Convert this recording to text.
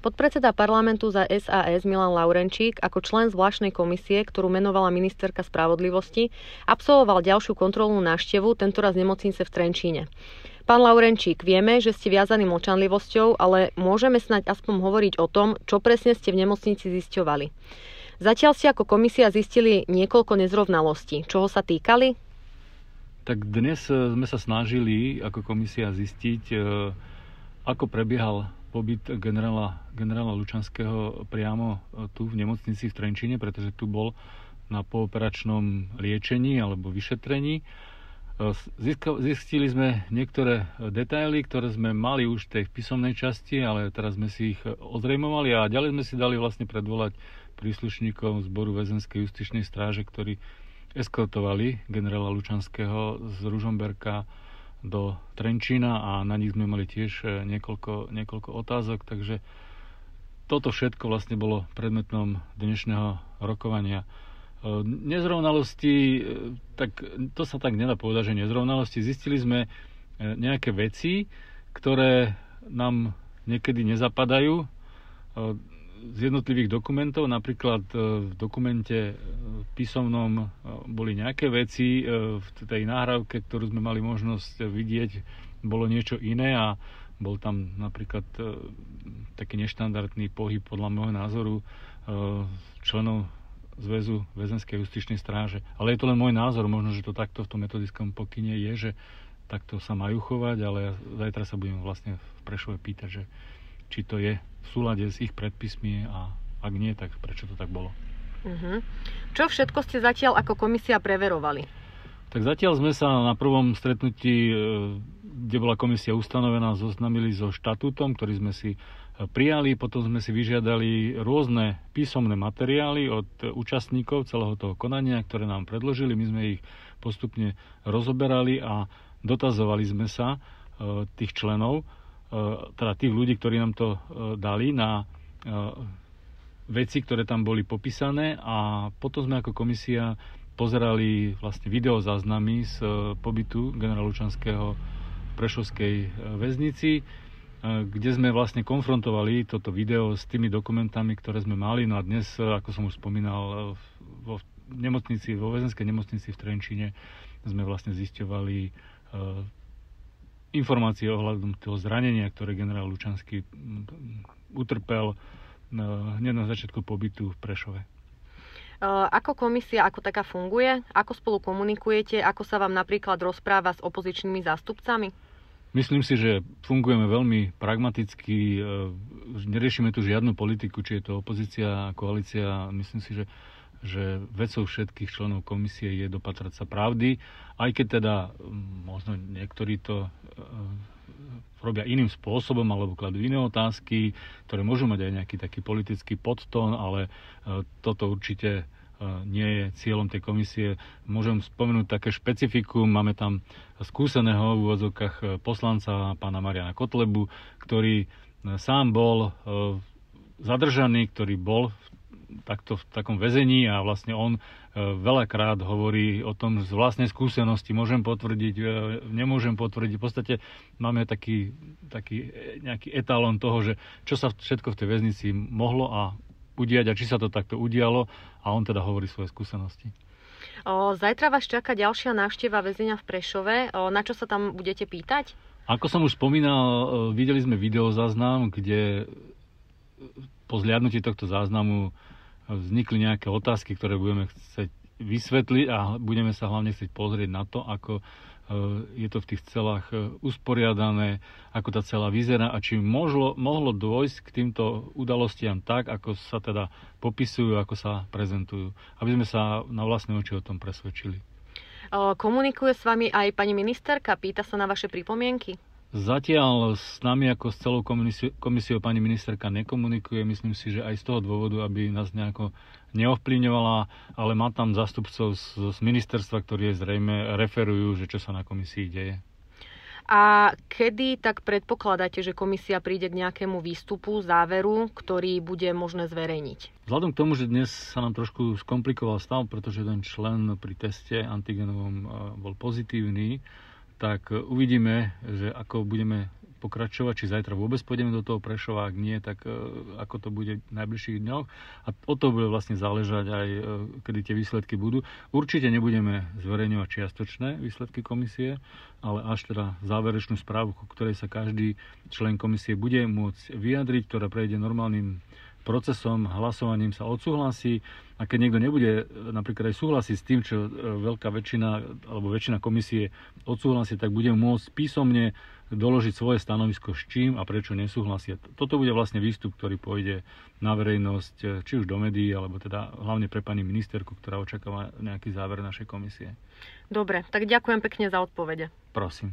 Podpredseda parlamentu za SAS Milan Laurenčík ako člen zvláštnej komisie, ktorú menovala ministerka spravodlivosti, absolvoval ďalšiu kontrolnú návštevu, tentoraz nemocnice v Trenčíne. Pán Laurenčík, vieme, že ste viazaní mlčanlivosťou, ale môžeme snať aspoň hovoriť o tom, čo presne ste v nemocnici zisťovali. Zatiaľ ste ako komisia zistili niekoľko nezrovnalostí. Čoho sa týkali? Tak dnes e, sme sa snažili ako komisia zistiť, e, ako prebiehal pobyt generála, generála Lučanského priamo e, tu v nemocnici v Trenčine, pretože tu bol na pooperačnom liečení alebo vyšetrení. E, zistili sme niektoré detaily, ktoré sme mali už v tej písomnej časti, ale teraz sme si ich odrejmovali a ďalej sme si dali vlastne predvolať príslušníkov zboru väzenskej justičnej stráže, ktorí eskortovali generála Lučanského z Ružomberka do Trenčína a na nich sme mali tiež e, niekoľko, niekoľko otázok, takže toto všetko vlastne bolo predmetom dnešného rokovania. E, nezrovnalosti, e, tak to sa tak nedá povedať, že nezrovnalosti. Zistili sme nejaké veci, ktoré nám niekedy nezapadajú z jednotlivých dokumentov, napríklad e, v dokumente e, písomnom e, boli nejaké veci, v tej náhrávke, ktorú sme mali možnosť vidieť, bolo niečo iné a bol tam napríklad taký neštandardný pohyb podľa môjho názoru členov Zväzu väzenskej justičnej stráže. Ale je to len môj názor, možno, že to takto v tom metodickom pokyne je, že takto sa majú chovať, ale ja zajtra sa budem vlastne v Prešove pýtať, že či to je v súlade s ich predpismi a ak nie, tak prečo to tak bolo. Uh-huh. Čo všetko ste zatiaľ ako komisia preverovali? Tak zatiaľ sme sa na prvom stretnutí, e, kde bola komisia ustanovená, zoznamili so štatútom, ktorý sme si e, prijali, potom sme si vyžiadali rôzne písomné materiály od účastníkov celého toho konania, ktoré nám predložili. My sme ich postupne rozoberali a dotazovali sme sa e, tých členov, teda tých ľudí, ktorí nám to e, dali na e, veci, ktoré tam boli popísané a potom sme ako komisia pozerali vlastne videozáznamy z pobytu generála Lučanského v Prešovskej väznici, kde sme vlastne konfrontovali toto video s tými dokumentami, ktoré sme mali. No a dnes, ako som už spomínal, vo nemocnici, vo väzenskej nemocnici v Trenčine sme vlastne zisťovali informácie ohľadom toho zranenia, ktoré generál Lučanský utrpel hneď na začiatku pobytu v Prešove. Ako komisia ako taká funguje? Ako spolu komunikujete? Ako sa vám napríklad rozpráva s opozičnými zástupcami? Myslím si, že fungujeme veľmi pragmaticky, neriešime tu žiadnu politiku, či je to opozícia, koalícia. Myslím si, že že vecou všetkých členov komisie je dopatrať sa pravdy, aj keď teda možno niektorí to e, robia iným spôsobom alebo kladú iné otázky, ktoré môžu mať aj nejaký taký politický podtón, ale e, toto určite e, nie je cieľom tej komisie. Môžem spomenúť také špecifikum, máme tam skúseného v úvodzovkách poslanca pána Mariana Kotlebu, ktorý sám bol zadržaný, ktorý bol v takto v takom väzení a vlastne on e, veľakrát hovorí o tom z vlastnej skúsenosti, môžem potvrdiť, e, nemôžem potvrdiť. V podstate máme taký, taký nejaký etalón toho, že čo sa všetko v tej väznici mohlo a udiať a či sa to takto udialo a on teda hovorí svoje skúsenosti. O, zajtra vás čaká ďalšia návšteva väzenia v Prešove. O, na čo sa tam budete pýtať? Ako som už spomínal, e, videli sme videozáznam, kde po zliadnutí tohto záznamu vznikli nejaké otázky, ktoré budeme chcieť vysvetliť a budeme sa hlavne chcieť pozrieť na to, ako e, je to v tých celách e, usporiadané, ako tá celá vyzerá a či mohlo, mohlo dôjsť k týmto udalostiam tak, ako sa teda popisujú, ako sa prezentujú. Aby sme sa na vlastné oči o tom presvedčili. Komunikuje s vami aj pani ministerka? Pýta sa na vaše pripomienky? Zatiaľ s nami ako s celou komisiou, komisiou pani ministerka nekomunikuje. Myslím si, že aj z toho dôvodu, aby nás nejako neovplyvňovala, ale má tam zastupcov z, z ministerstva, ktorí zrejme referujú, že čo sa na komisii deje. A kedy tak predpokladáte, že komisia príde k nejakému výstupu, záveru, ktorý bude možné zverejniť? Vzhľadom k tomu, že dnes sa nám trošku skomplikoval stav, pretože ten člen pri teste antigenovom eh, bol pozitívny, tak uvidíme, že ako budeme pokračovať, či zajtra vôbec pôjdeme do toho Prešova, ak nie, tak e, ako to bude v najbližších dňoch. A o to bude vlastne záležať aj, e, kedy tie výsledky budú. Určite nebudeme zverejňovať čiastočné výsledky komisie, ale až teda záverečnú správu, ku ktorej sa každý člen komisie bude môcť vyjadriť, ktorá prejde normálnym procesom, hlasovaním sa odsúhlasí a keď niekto nebude e, napríklad aj súhlasiť s tým, čo e, veľká väčšina alebo väčšina komisie odsúhlasí, tak bude môcť písomne doložiť svoje stanovisko s čím a prečo nesúhlasia. Toto bude vlastne výstup, ktorý pôjde na verejnosť, e, či už do médií, alebo teda hlavne pre pani ministerku, ktorá očakáva nejaký záver našej komisie. Dobre, tak ďakujem pekne za odpovede. Prosím.